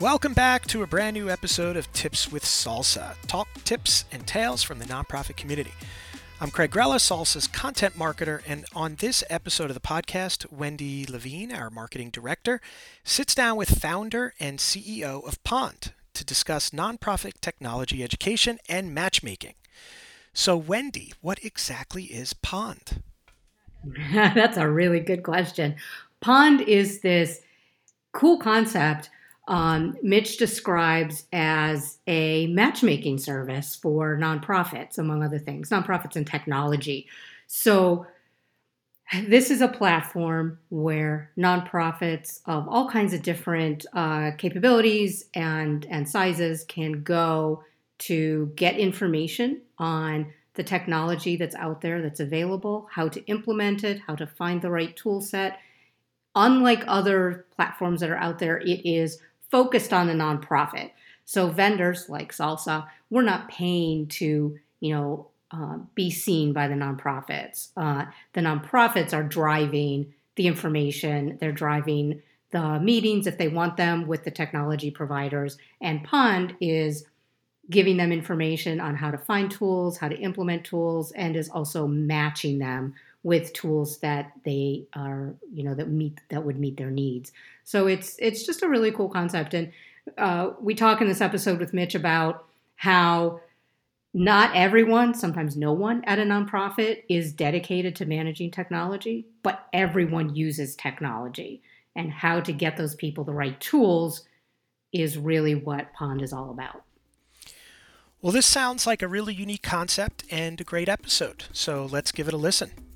Welcome back to a brand new episode of Tips with Salsa. Talk tips and tales from the nonprofit community. I'm Craig Grella, Salsa's content marketer, and on this episode of the podcast, Wendy Levine, our marketing director, sits down with founder and CEO of Pond to discuss nonprofit technology education and matchmaking. So, Wendy, what exactly is Pond? That's a really good question. Pond is this cool concept um, Mitch describes as a matchmaking service for nonprofits, among other things, nonprofits and technology. So, this is a platform where nonprofits of all kinds of different uh, capabilities and, and sizes can go to get information on the technology that's out there that's available, how to implement it, how to find the right tool set. Unlike other platforms that are out there, it is focused on the nonprofit. So vendors like Salsa, we're not paying to, you know, uh, be seen by the nonprofits. Uh, the nonprofits are driving the information. They're driving the meetings if they want them with the technology providers. And Pond is giving them information on how to find tools, how to implement tools, and is also matching them with tools that they are, you know, that meet that would meet their needs. So it's it's just a really cool concept. And uh, we talk in this episode with Mitch about how not everyone, sometimes no one at a nonprofit is dedicated to managing technology, but everyone uses technology. And how to get those people the right tools is really what Pond is all about. Well, this sounds like a really unique concept and a great episode, so let's give it a listen.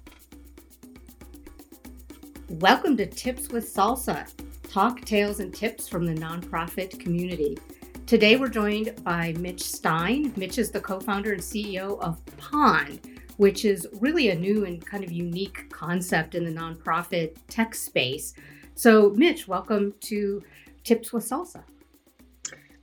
Welcome to Tips with Salsa talk, tales, and tips from the nonprofit community. Today we're joined by Mitch Stein. Mitch is the co founder and CEO of Pond, which is really a new and kind of unique concept in the nonprofit tech space. So, Mitch, welcome to Tips with Salsa.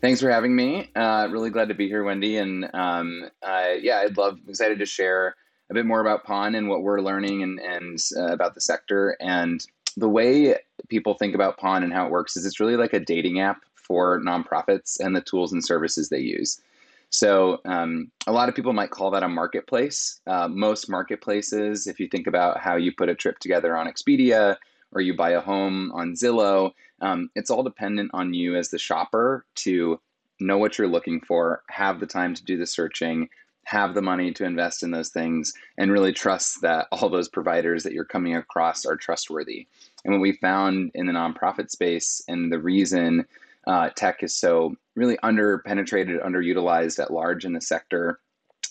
Thanks for having me. Uh, really glad to be here, Wendy. And um, uh, yeah, I'd love, excited to share a bit more about Pond and what we're learning and, and uh, about the sector. And the way people think about Pond and how it works is it's really like a dating app for nonprofits and the tools and services they use. So um, a lot of people might call that a marketplace. Uh, most marketplaces, if you think about how you put a trip together on Expedia or you buy a home on Zillow, um, it's all dependent on you as the shopper to know what you're looking for, have the time to do the searching, have the money to invest in those things and really trust that all those providers that you're coming across are trustworthy. And what we found in the nonprofit space and the reason uh, tech is so really under penetrated, underutilized at large in the sector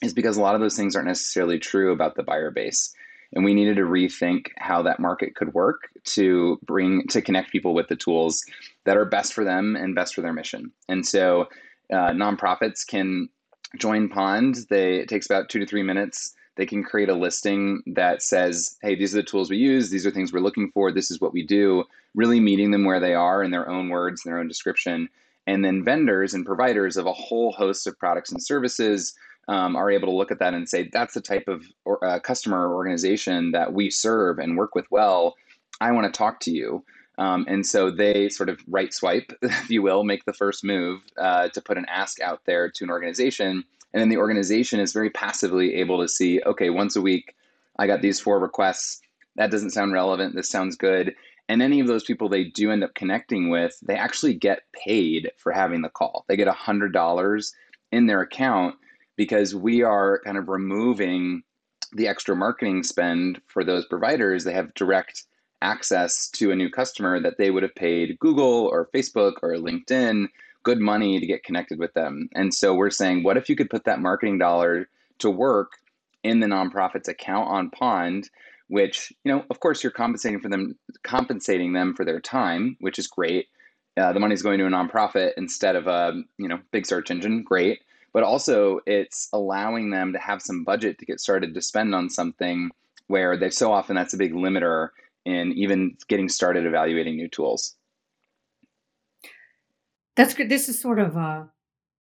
is because a lot of those things aren't necessarily true about the buyer base. And we needed to rethink how that market could work to bring to connect people with the tools that are best for them and best for their mission. And so uh, nonprofits can join Pond. They it takes about two to three minutes. They can create a listing that says, "Hey, these are the tools we use. These are things we're looking for. This is what we do." Really meeting them where they are in their own words, in their own description, and then vendors and providers of a whole host of products and services um, are able to look at that and say, "That's the type of or, uh, customer organization that we serve and work with well. I want to talk to you." Um, and so they sort of right swipe, if you will, make the first move uh, to put an ask out there to an organization. And then the organization is very passively able to see, okay, once a week, I got these four requests. That doesn't sound relevant. This sounds good. And any of those people they do end up connecting with, they actually get paid for having the call. They get $100 in their account because we are kind of removing the extra marketing spend for those providers. They have direct access to a new customer that they would have paid Google or Facebook or LinkedIn good money to get connected with them. And so we're saying, what if you could put that marketing dollar to work in the nonprofit's account on Pond, which, you know, of course you're compensating for them, compensating them for their time, which is great. Uh, the money's going to a nonprofit instead of a, you know, big search engine, great. But also it's allowing them to have some budget to get started to spend on something where they so often that's a big limiter in even getting started evaluating new tools. That's good. This is sort of a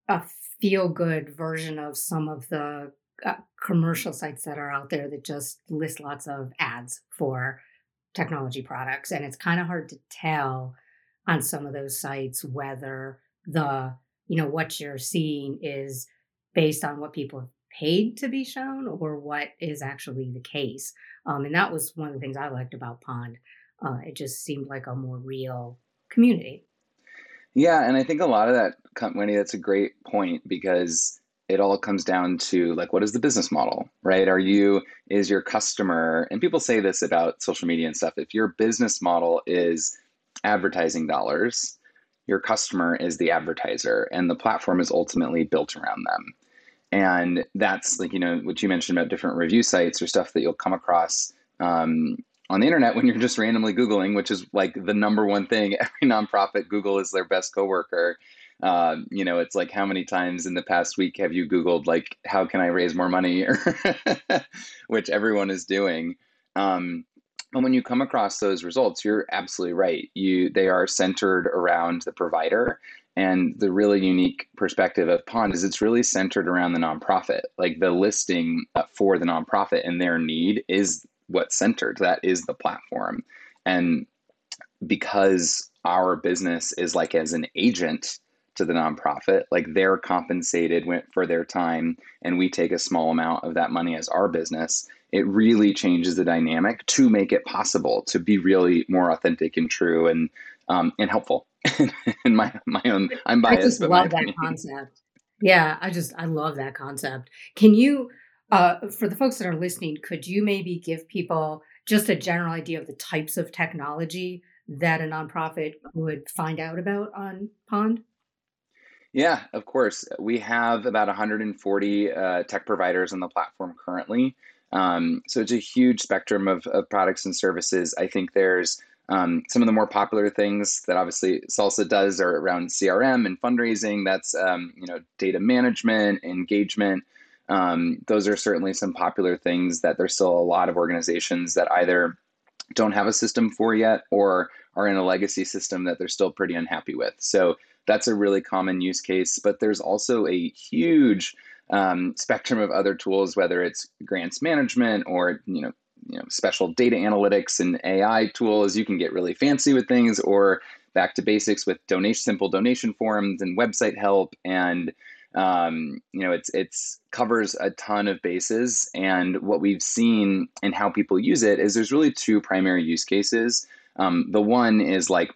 a feel good version of some of the uh, commercial sites that are out there that just list lots of ads for technology products, and it's kind of hard to tell on some of those sites whether the you know what you're seeing is based on what people paid to be shown or what is actually the case. Um, and that was one of the things I liked about Pond. Uh, it just seemed like a more real community. Yeah, and I think a lot of that, Wendy, that's a great point because it all comes down to like what is the business model, right? Are you is your customer and people say this about social media and stuff. If your business model is advertising dollars, your customer is the advertiser and the platform is ultimately built around them. And that's like, you know, what you mentioned about different review sites or stuff that you'll come across um, on the internet when you're just randomly Googling, which is like the number one thing. Every nonprofit, Google is their best coworker. Um, you know, it's like how many times in the past week have you Googled like how can I raise more money, which everyone is doing. Um, and when you come across those results, you're absolutely right. You they are centered around the provider. And the really unique perspective of Pond is it's really centered around the nonprofit. Like the listing for the nonprofit and their need is what's centered. That is the platform. And because our business is like as an agent to the nonprofit, like they're compensated for their time, and we take a small amount of that money as our business. It really changes the dynamic to make it possible to be really more authentic and true and um, and helpful. in my my own, I'm biased. I just love that concept. Yeah, I just I love that concept. Can you uh, for the folks that are listening, could you maybe give people just a general idea of the types of technology that a nonprofit would find out about on Pond? Yeah, of course. We have about 140 uh, tech providers on the platform currently. Um, so it's a huge spectrum of, of products and services. I think there's um, some of the more popular things that obviously Salsa does are around CRM and fundraising. That's um, you know data management, engagement. Um, those are certainly some popular things that there's still a lot of organizations that either don't have a system for yet or are in a legacy system that they're still pretty unhappy with. So that's a really common use case. But there's also a huge um, spectrum of other tools, whether it's grants management or you know you know special data analytics and AI tools. You can get really fancy with things, or back to basics with donation simple donation forms and website help and um, you know, it's it's covers a ton of bases, and what we've seen and how people use it is there's really two primary use cases. Um, the one is like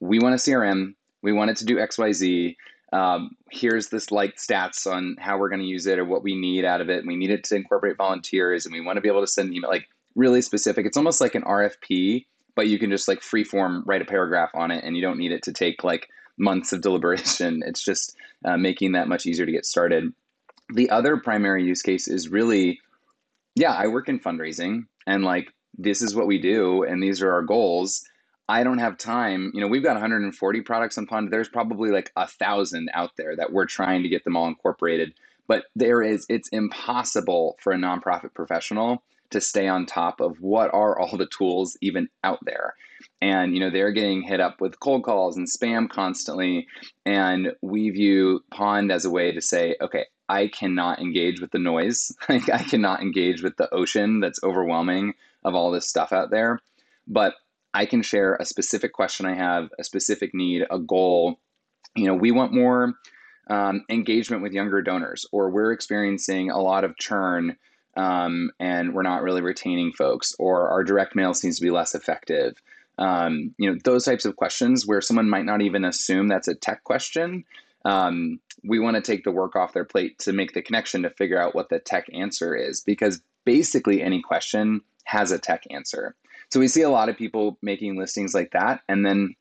we want a CRM, we want it to do X Y Z. Um, here's this like stats on how we're going to use it or what we need out of it. We need it to incorporate volunteers, and we want to be able to send email like really specific. It's almost like an RFP, but you can just like freeform write a paragraph on it, and you don't need it to take like months of deliberation. It's just uh, making that much easier to get started. The other primary use case is really, yeah, I work in fundraising and like this is what we do and these are our goals. I don't have time. You know, we've got 140 products on Pond. There's probably like a thousand out there that we're trying to get them all incorporated. But there is, it's impossible for a nonprofit professional to stay on top of what are all the tools even out there. And you know they're getting hit up with cold calls and spam constantly. And we view pond as a way to say okay i cannot engage with the noise. Like i cannot engage with the ocean that's overwhelming of all this stuff out there. But i can share a specific question i have a specific need a goal. You know we want more um, engagement with younger donors or we're experiencing a lot of churn um, and we're not really retaining folks or our direct mail seems to be less effective. Um, you know those types of questions where someone might not even assume that's a tech question um, we want to take the work off their plate to make the connection to figure out what the tech answer is because basically any question has a tech answer. So we see a lot of people making listings like that and then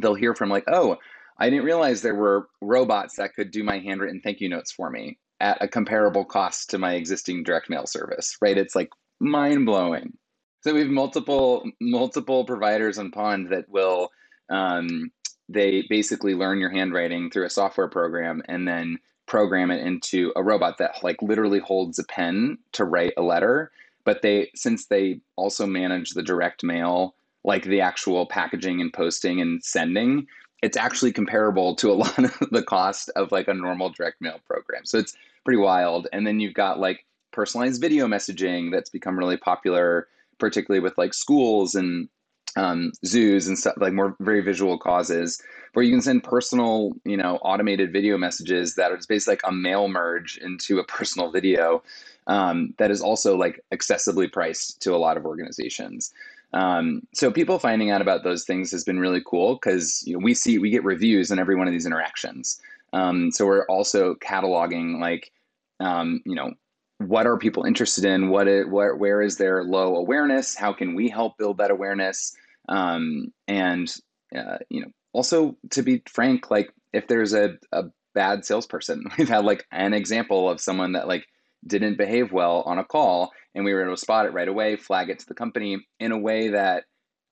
they'll hear from like oh i didn't realize there were robots that could do my handwritten thank you notes for me at a comparable cost to my existing direct mail service right it's like mind blowing so we have multiple multiple providers on Pond that will um, they basically learn your handwriting through a software program and then program it into a robot that like literally holds a pen to write a letter. But they since they also manage the direct mail, like the actual packaging and posting and sending, it's actually comparable to a lot of the cost of like a normal direct mail program. So it's pretty wild. And then you've got like personalized video messaging that's become really popular particularly with like schools and um, zoos and stuff like more very visual causes where you can send personal you know automated video messages that are basically like a mail merge into a personal video um, that is also like accessibly priced to a lot of organizations um, so people finding out about those things has been really cool because you know, we see we get reviews in every one of these interactions. Um, so we're also cataloging like um, you know what are people interested in? What is, where, where is their low awareness? How can we help build that awareness? Um, and uh, you know, also to be frank, like if there's a, a bad salesperson, we've had like an example of someone that like didn't behave well on a call and we were able to spot it right away, flag it to the company in a way that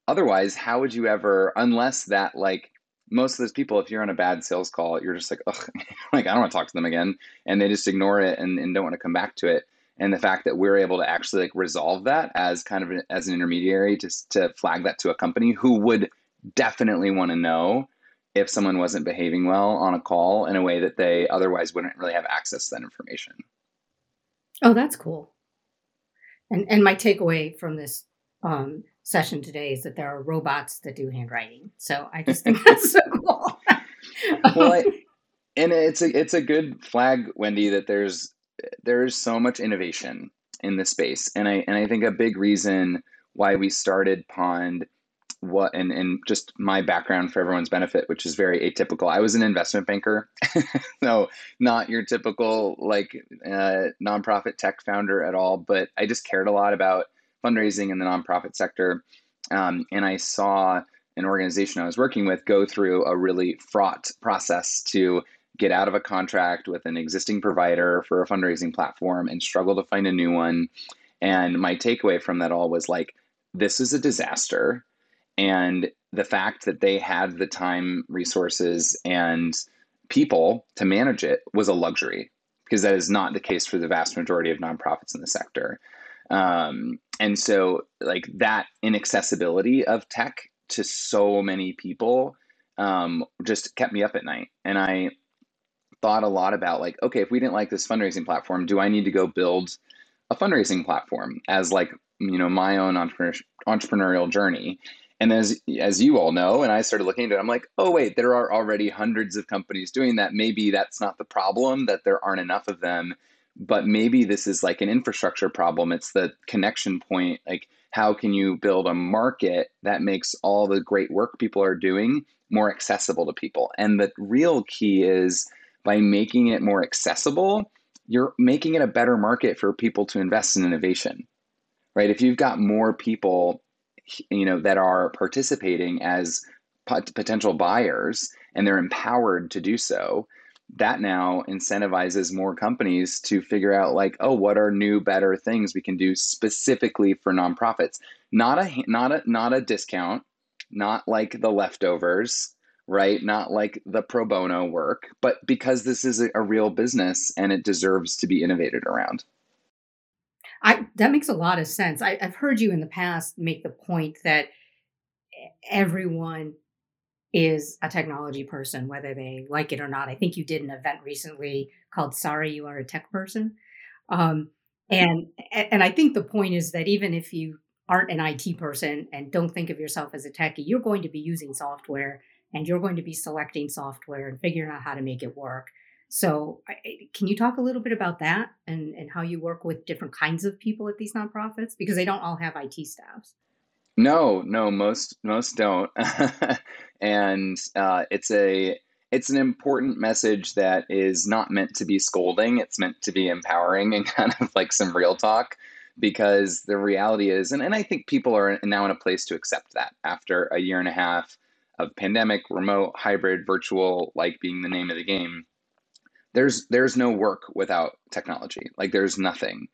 otherwise, how would you ever, unless that like most of those people, if you're on a bad sales call, you're just like, ugh, like I don't want to talk to them again. And they just ignore it and, and don't want to come back to it and the fact that we're able to actually like resolve that as kind of an, as an intermediary to, to flag that to a company who would definitely want to know if someone wasn't behaving well on a call in a way that they otherwise wouldn't really have access to that information oh that's cool. And and my takeaway from this um, session today is that there are robots that do handwriting. So i just think that's so cool. Well I, and it's a it's a good flag wendy that there's there's so much innovation in this space, and I and I think a big reason why we started Pond what and and just my background for everyone's benefit, which is very atypical. I was an investment banker, so not your typical like uh, nonprofit tech founder at all. But I just cared a lot about fundraising in the nonprofit sector, um, and I saw an organization I was working with go through a really fraught process to get out of a contract with an existing provider for a fundraising platform and struggle to find a new one. And my takeaway from that all was like, this is a disaster. And the fact that they had the time, resources, and people to manage it was a luxury because that is not the case for the vast majority of nonprofits in the sector. Um, and so, like that inaccessibility of tech to so many people um, just kept me up at night. And I thought a lot about like, okay, if we didn't like this fundraising platform, do I need to go build a fundraising platform as like, you know, my own entrepreneur, entrepreneurial journey? And as as you all know, and I started looking into it, I'm like, oh wait, there are already hundreds of companies doing that. Maybe that's not the problem that there aren't enough of them, but maybe this is like an infrastructure problem. It's the connection point. Like, how can you build a market that makes all the great work people are doing more accessible to people? And the real key is by making it more accessible, you're making it a better market for people to invest in innovation. Right? If you've got more people you know that are participating as pot- potential buyers and they're empowered to do so, that now incentivizes more companies to figure out like oh what are new better things we can do specifically for nonprofits not a not a not a discount not like the leftovers right? Not like the pro bono work, but because this is a, a real business and it deserves to be innovated around. I that makes a lot of sense. I, I've heard you in the past make the point that everyone is a technology person, whether they like it or not. I think you did an event recently called "Sorry, You Are a Tech Person," um, and and I think the point is that even if you aren't an IT person and don't think of yourself as a techie, you're going to be using software and you're going to be selecting software and figuring out how to make it work. So, can you talk a little bit about that and, and how you work with different kinds of people at these nonprofits because they don't all have IT staffs? No, no, most most don't, and uh, it's a it's an important message that is not meant to be scolding. It's meant to be empowering and kind of like some real talk because the reality is, and, and I think people are now in a place to accept that after a year and a half of pandemic, remote, hybrid, virtual, like being the name of the game, there's there's no work without technology. Like there's nothing.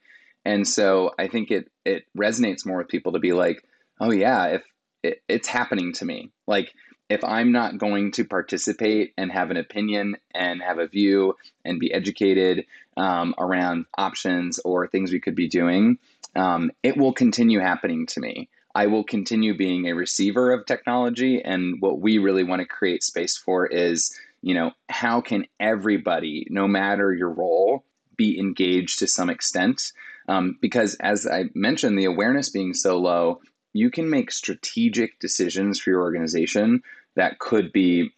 And so I think it it resonates more with people to be like, oh yeah, if it, it's happening to me. Like if I'm not going to participate and have an opinion and have a view and be educated um, around options or things we could be doing, um, it will continue happening to me. I will continue being a receiver of technology. And what we really want to create space for is, you know, how can everybody, no matter your role, be engaged to some extent? Um, because as I mentioned, the awareness being so low, you can make strategic decisions for your organization that could be,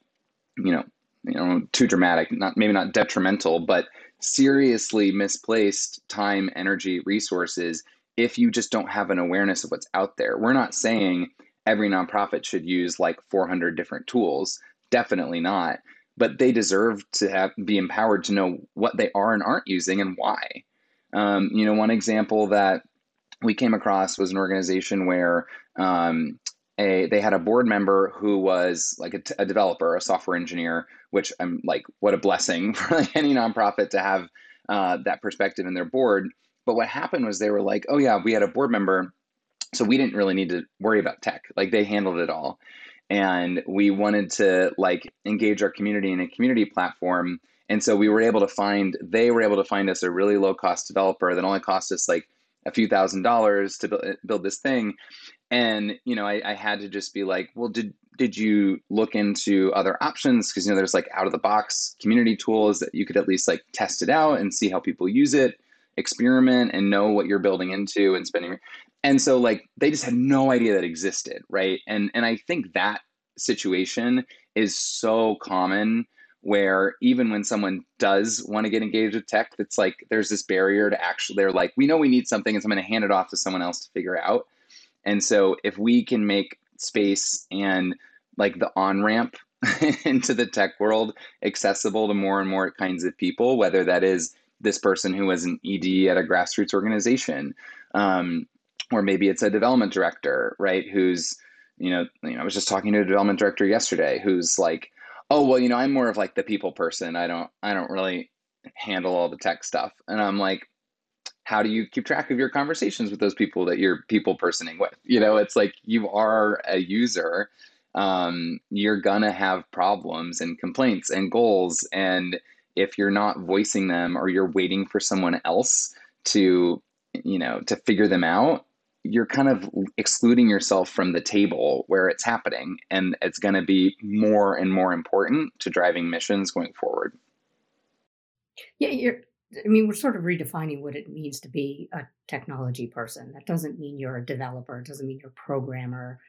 you know, you know, too dramatic, not maybe not detrimental, but seriously misplaced time, energy, resources if you just don't have an awareness of what's out there. We're not saying every nonprofit should use like 400 different tools. Definitely not. But they deserve to have be empowered to know what they are and aren't using and why. Um, you know, one example that we came across was an organization where um, a they had a board member who was like a, developer, a software engineer, which I'm like, what a blessing for like any nonprofit to have uh, that perspective in their board. But what happened was they were like, oh yeah, we had a board member, so we didn't really need to worry about tech. Like they handled it all, and we wanted to like engage our community in a community platform. And so we were able to find, they were able to find us a really low cost developer that only cost us like a few thousand dollars to build, build this thing and you know I, I, had to just be like well did did you look into other options because you know there's like out of the box community tools that you could at least like test it out and see how people use it experiment and know what you're building into and spending and so like they just had no idea that existed right? And and i think that situation is so common where even when someone does want to get engaged with tech it's like there's this barrier to actually they're like we know we need something and so i'm going to hand it off to someone else to figure out. And so if we can make space and like the on ramp into the tech world accessible to more and more kinds of people, whether that is this person who was an ED at a grassroots organization, um, or maybe it's a development director, right? Who's, you know, you know, I was just talking to a development director yesterday who's like, oh, well, you know, I'm more of like the people person. I don't, I don't really handle all the tech stuff. And I'm like, how do you keep track of your conversations with those people that you're people personing with? You know, it's like you are a user. Um, you're gonna have problems and complaints and goals. And if you're not voicing them or you're waiting for someone else to, you know, to figure them out, you're kind of excluding yourself from the table where it's happening. And it's gonna be more and more important to driving missions going forward. Yeah, you're I mean, we're sort of redefining what it means to be a technology person. That doesn't mean you're a developer. It doesn't mean you're a programmer.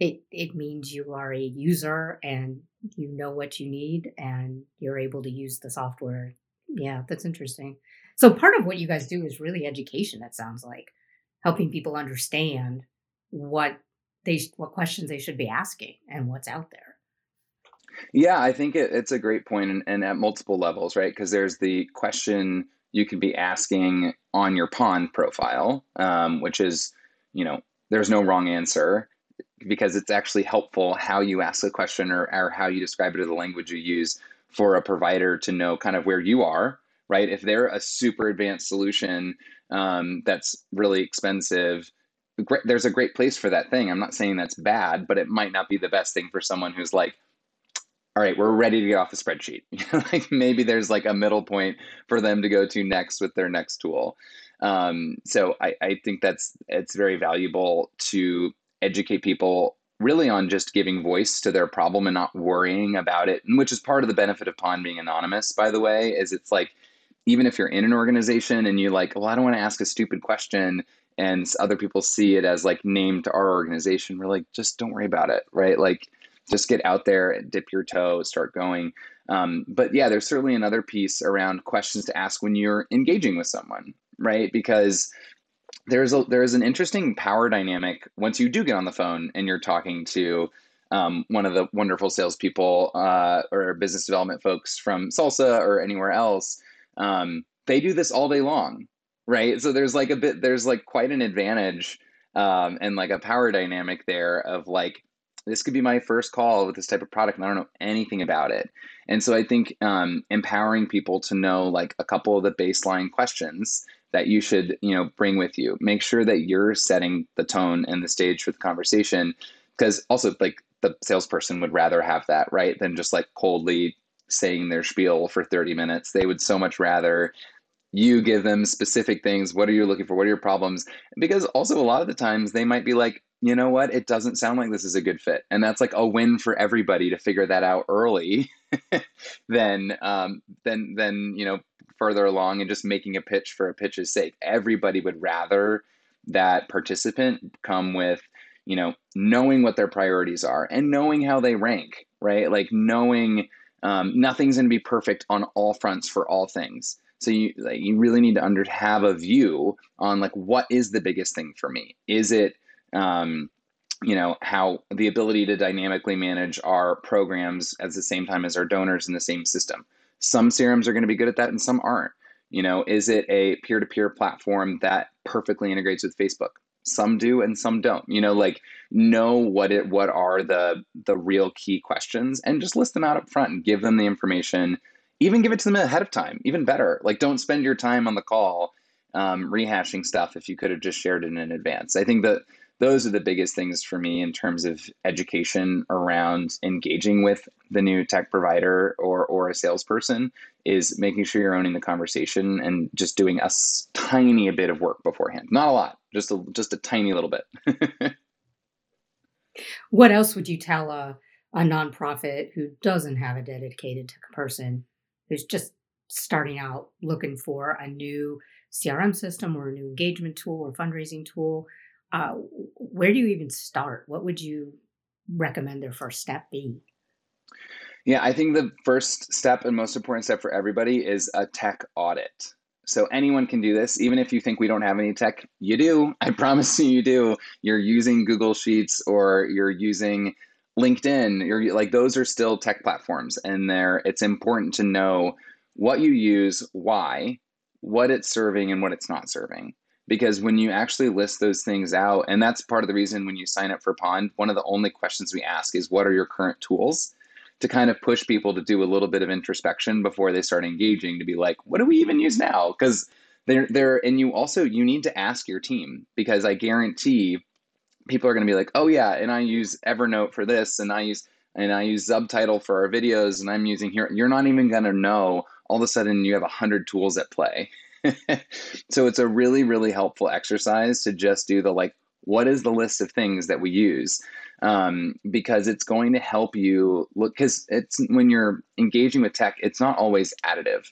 It it means you are a user and you know what you need and you're able to use the software. Yeah, that's interesting. So part of what you guys do is really education. It sounds like helping people understand what they what questions they should be asking and what's out there. Yeah, I think it, it's a great point and, and at multiple levels, right? Because there's the question you could be asking on your pond profile, um, which is, you know, there's no wrong answer because it's actually helpful how you ask a question or, or how you describe it or the language you use for a provider to know kind of where you are, right? If they're a super advanced solution um, that's really expensive, there's a great place for that thing. I'm not saying that's bad, but it might not be the best thing for someone who's like, all right, we're ready to get off the spreadsheet. like maybe there's like a middle point for them to go to next with their next tool. Um, so I, I think that's it's very valuable to educate people really on just giving voice to their problem and not worrying about it, which is part of the benefit of Pond being anonymous, by the way, is it's like even if you're in an organization and you're like, well, I don't want to ask a stupid question and other people see it as like named to our organization, we're like, just don't worry about it, right? Like just get out there, and dip your toe, start going. Um, but yeah, there's certainly another piece around questions to ask when you're engaging with someone, right? Because there's a there's an interesting power dynamic once you do get on the phone and you're talking to um, one of the wonderful salespeople uh, or business development folks from Salsa or anywhere else. Um, they do this all day long, right? So there's like a bit there's like quite an advantage um, and like a power dynamic there of like this could be my first call with this type of product and i don't know anything about it and so i think um, empowering people to know like a couple of the baseline questions that you should you know bring with you make sure that you're setting the tone and the stage for the conversation because also like the salesperson would rather have that right than just like coldly saying their spiel for 30 minutes they would so much rather you give them specific things what are you looking for what are your problems because also a lot of the times they might be like you know what? It doesn't sound like this is a good fit. And that's like a win for everybody to figure that out early than, um, than, than, you know, further along and just making a pitch for a pitch's sake. Everybody would rather that participant come with, you know, knowing what their priorities are and knowing how they rank, right? Like knowing um, nothing's going to be perfect on all fronts for all things. So you like, you really need to under have a view on like what is the biggest thing for me? Is it um, you know how the ability to dynamically manage our programs at the same time as our donors in the same system? Some CRMs are going to be good at that, and some aren't. You know, is it a peer-to-peer platform that perfectly integrates with Facebook? Some do and some don't. You know, like know what it what are the the real key questions and just list them out up front and give them the information. Even give it to them ahead of time. Even better. Like don't spend your time on the call um, rehashing stuff if you could have just shared it in advance. I think that those are the biggest things for me in terms of education around engaging with the new tech provider or or a salesperson is making sure you're owning the conversation and just doing a tiny bit of work beforehand. Not a lot just a just a tiny little bit. What else would you tell a, a nonprofit who doesn't have a dedicated tech person who's just starting out looking for a new crm system or a new engagement tool or fundraising tool uh, where do you even start? What would you recommend their first step be? Yeah, I think the first step and most important step for everybody is a tech audit. So anyone can do this, even if you think we don't have any tech, you do. I promise you, you do. You're using Google Sheets or you're using LinkedIn. You're like those are still tech platforms, and there it's important to know what you use, why, what it's serving, and what it's not serving because when you actually list those things out and that's part of the reason when you sign up for pond one of the only questions we ask is what are your current tools? To kind of push people to do a little bit of introspection before they start engaging to be like what do we even use now? Because they're there and you also you need to ask your team because i guarantee people are going to be like oh yeah and i use evernote for this and i use and i use subtitle for our videos and i'm using here. You're not even going to know. All of a sudden you have a hundred tools at play so it's a really, really helpful exercise to just do the like, what is the list of things that we use? Um, because it's going to help you look, because it's when you're engaging with tech, it's not always additive,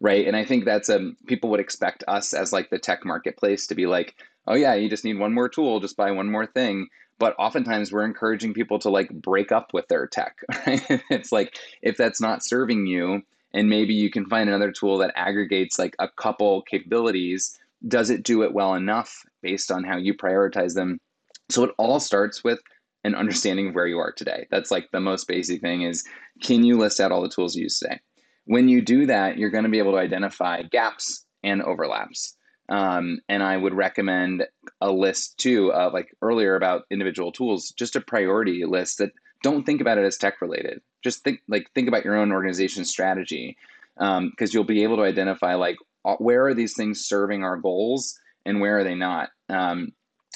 right? And I think that's a um, people would expect us as like the tech marketplace to be like, oh yeah, you just need one more tool, just buy one more thing. But oftentimes we're encouraging people to like break up with their tech. Right? it's like if that's not serving you, and maybe you can find another tool that aggregates like a couple capabilities. Does it do it well enough based on how you prioritize them? So it all starts with an understanding of where you are today. That's like the most basic thing is can you list out all the tools you use today? When you do that you're going to be able to identify gaps and overlaps. Um, and i would recommend a list too of like earlier about individual tools just a priority list that don't think about it as tech related. Just think like think about your own organization strategy because um, you'll be able to identify like uh, where are these things serving our goals and where are they not. Um,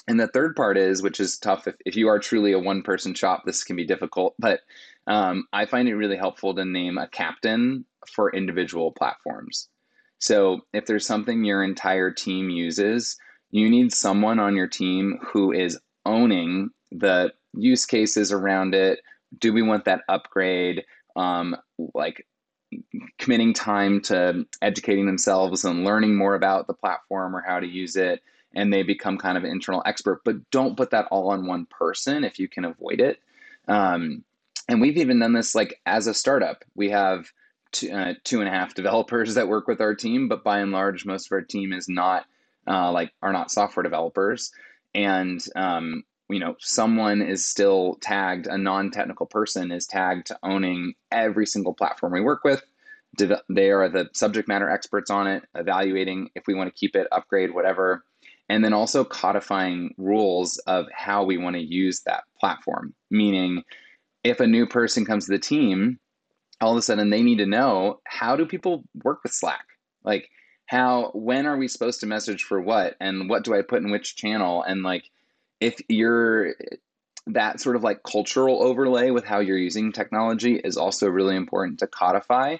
and the third part is, which is tough if, if you are truly a one person shop, this can be difficult, but um, I find it really helpful to name a captain for individual platforms. So if there's something your entire team uses, you need someone on your team who is owning the use cases around it. Do we want that upgrade? Um, like committing time to educating themselves and learning more about the platform or how to use it and they become kind of an internal expert but don't put that all on one person if you can avoid it um, and we've even done this like as a startup we have two, uh, two and a half developers that work with our team but by and large most of our team is not uh, like are not software developers and um, you know someone is still tagged a non-technical person is tagged to owning every single platform we work with. They are the subject matter experts on it evaluating if we want to keep it upgrade whatever and then also codifying rules of how we want to use that platform. Meaning if a new person comes to the team all of a sudden they need to know how do people work with slack? Like how when are we supposed to message for what? And what do i put in which channel? And like if you're that sort of like cultural overlay with how you're using technology is also really important to codify.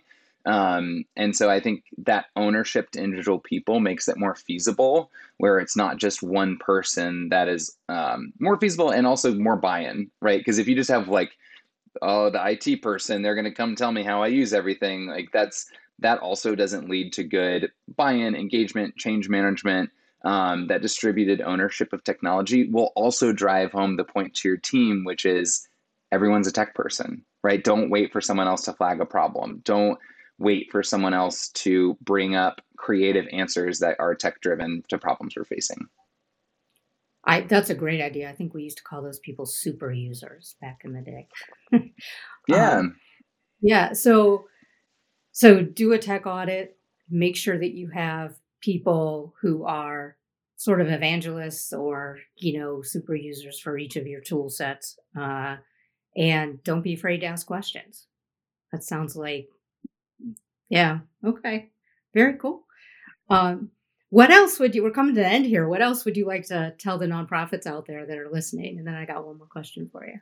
Um, and so I think that ownership to individual people makes it more feasible, where it's not just one person that is um, more feasible and also more buy in, right? Because if you just have like, oh, the IT person, they're going to come tell me how I use everything, like that's that also doesn't lead to good buy in, engagement, change management um, that distributed ownership of technology will also drive home the point to your team, which is everyone's a tech person, right? Don't wait for someone else to flag a problem. Don't wait for someone else to bring up creative answers that are tech driven to problems we're facing. I, that's a great idea. I think we used to call those people super users back in the day. yeah. Um, yeah. So, so do a tech audit. Make sure that you have people who are sort of evangelists or you know super users for each of your tool sets uh, and don't be afraid to ask questions. That sounds like yeah okay very cool. Um, what else would you we're coming to the end here. What else would you like to tell the nonprofits out there that are listening? And then i got one more question for you.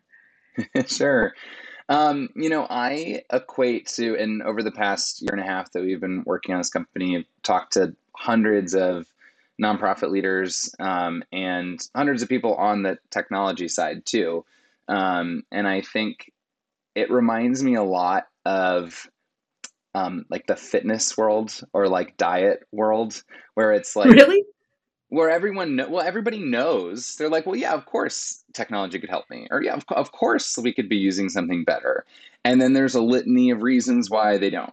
Sure um, you know, I equate to, and over the past year and a half that we've been working on this company, I've talked to hundreds of nonprofit leaders um, and hundreds of people on the technology side too. Um, and I think it reminds me a lot of um, like the fitness world or like diet world, where it's like really where everyone know, well everybody knows. They're like well yeah of course technology could help me or yeah of, of course we could be using something better. And then there's a litany of reasons why they don't.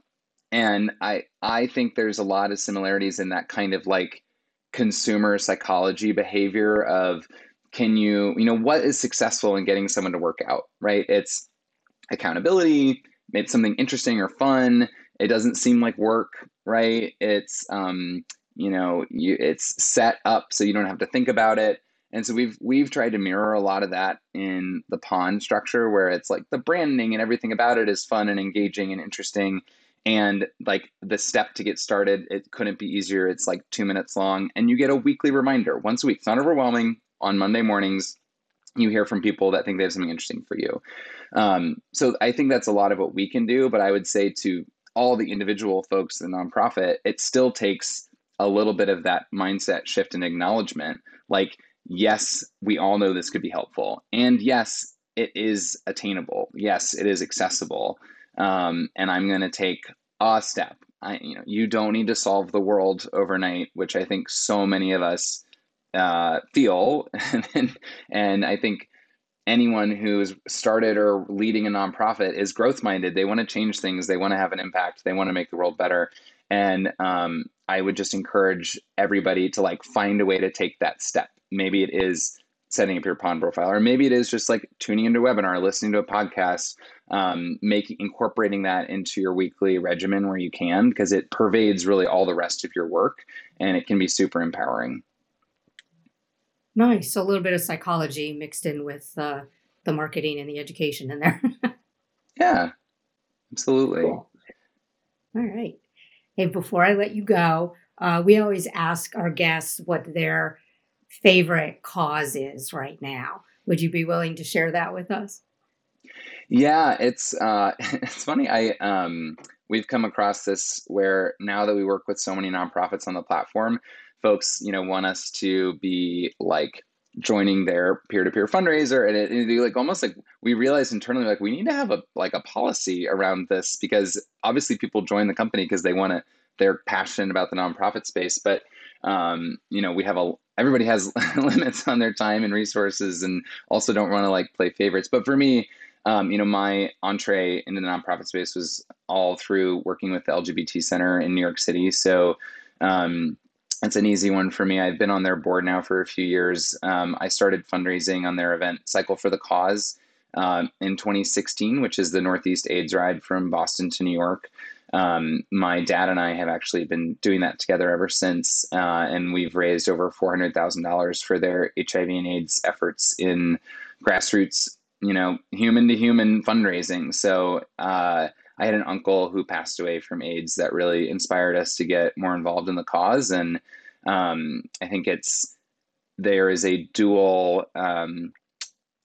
And i i think there's a lot of similarities in that kind of like consumer psychology behavior of can you you know what is successful in getting someone to work out right? It's accountability it's something interesting or fun it doesn't seem like work right? It's um you know you, it's set up so you don't have to think about it. And so we've we've tried to mirror a lot of that in the pond structure where it's like the branding and everything about it is fun and engaging and interesting. And like the step to get started it couldn't be easier. It's like two minutes long and you get a weekly reminder once a week. It's not overwhelming. On monday mornings you hear from people that think they have something interesting for you. Um, so i think that's a lot of what we can do but i would say to all the individual folks the nonprofit it still takes a little bit of that mindset shift and acknowledgement like yes we all know this could be helpful and yes it is attainable yes it is accessible um, and I'm going to take a step. I, you know, you don't need to solve the world overnight, which I think so many of us uh, feel, and, and I think anyone who's started or leading a nonprofit is growth minded. They want to change things. They want to have an impact. They want to make the world better. And um, I would just encourage everybody to like find a way to take that step. Maybe it is setting up your pond profile or maybe it is just like tuning into a webinar listening to a podcast um, making incorporating that into your weekly regimen where you can because it pervades really all the rest of your work and it can be super empowering. Nice. So a little bit of psychology mixed in with uh, the marketing and the education in there. Yeah. Absolutely. Cool. all right hey before i let you go uh, we always ask our guests what their favorite cause is right now. Would you be willing to share that with us? Yeah, it's uh, it's funny. I um, we've come across this where now that we work with so many nonprofits on the platform, folks, you know, want us to be like joining their peer-to-peer fundraiser and it, it like almost like we realized internally like we need to have a like a policy around this because obviously people join the company because they want to they're passionate about the nonprofit space but um, you know we have a everybody has limits on their time and resources and also don't want to like play favorites. But for me um, you know my entree into the nonprofit space was all through working with the lgbt center in new york city. So um, it's an easy one for me. I've been on their board now for a few years. Um, i started fundraising on their event cycle for the cause um, in 2016 which is the northeast aids ride from boston to new york. Um, my dad and I have actually been doing that together ever since, uh, and we've raised over four hundred thousand dollars for their HIV and AIDS efforts in grassroots, you know, human to human fundraising. So uh, I had an uncle who passed away from AIDS that really inspired us to get more involved in the cause, and um, I think it's there is a dual um,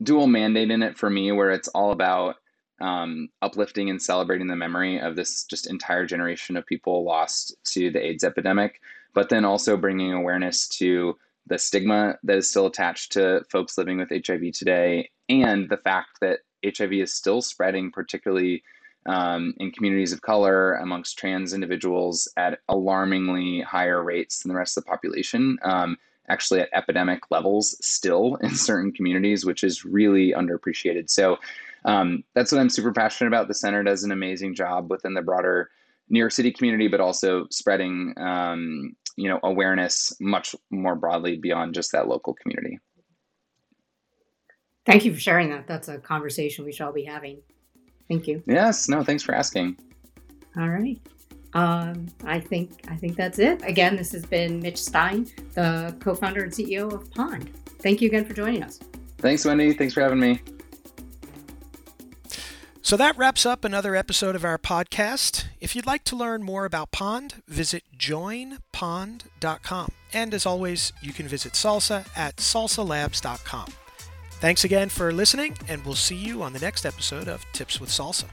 dual mandate in it for me, where it's all about um, uplifting and celebrating the memory of this just entire generation of people lost to the AIDS epidemic, but then also bringing awareness to the stigma that is still attached to folks living with HIV today, and the fact that HIV is still spreading, particularly um, in communities of color, amongst trans individuals, at alarmingly higher rates than the rest of the population. Um, actually at epidemic levels still in certain communities, which is really underappreciated. So um, that's what I'm super passionate about. The center does an amazing job within the broader New York City community, but also spreading um, you know awareness much more broadly beyond just that local community. Thank you for sharing that. That's a conversation we shall be having. Thank you. Yes. No. Thanks for asking. All right. Um, I think I think that's it. Again, this has been Mitch Stein, the co-founder and CEO of Pond. Thank you again for joining us. Thanks, Wendy. Thanks for having me. So that wraps up another episode of our podcast. If you'd like to learn more about Pond, visit joinpond.com. And as always, you can visit Salsa at salsalabs.com. Thanks again for listening, and we'll see you on the next episode of Tips with Salsa.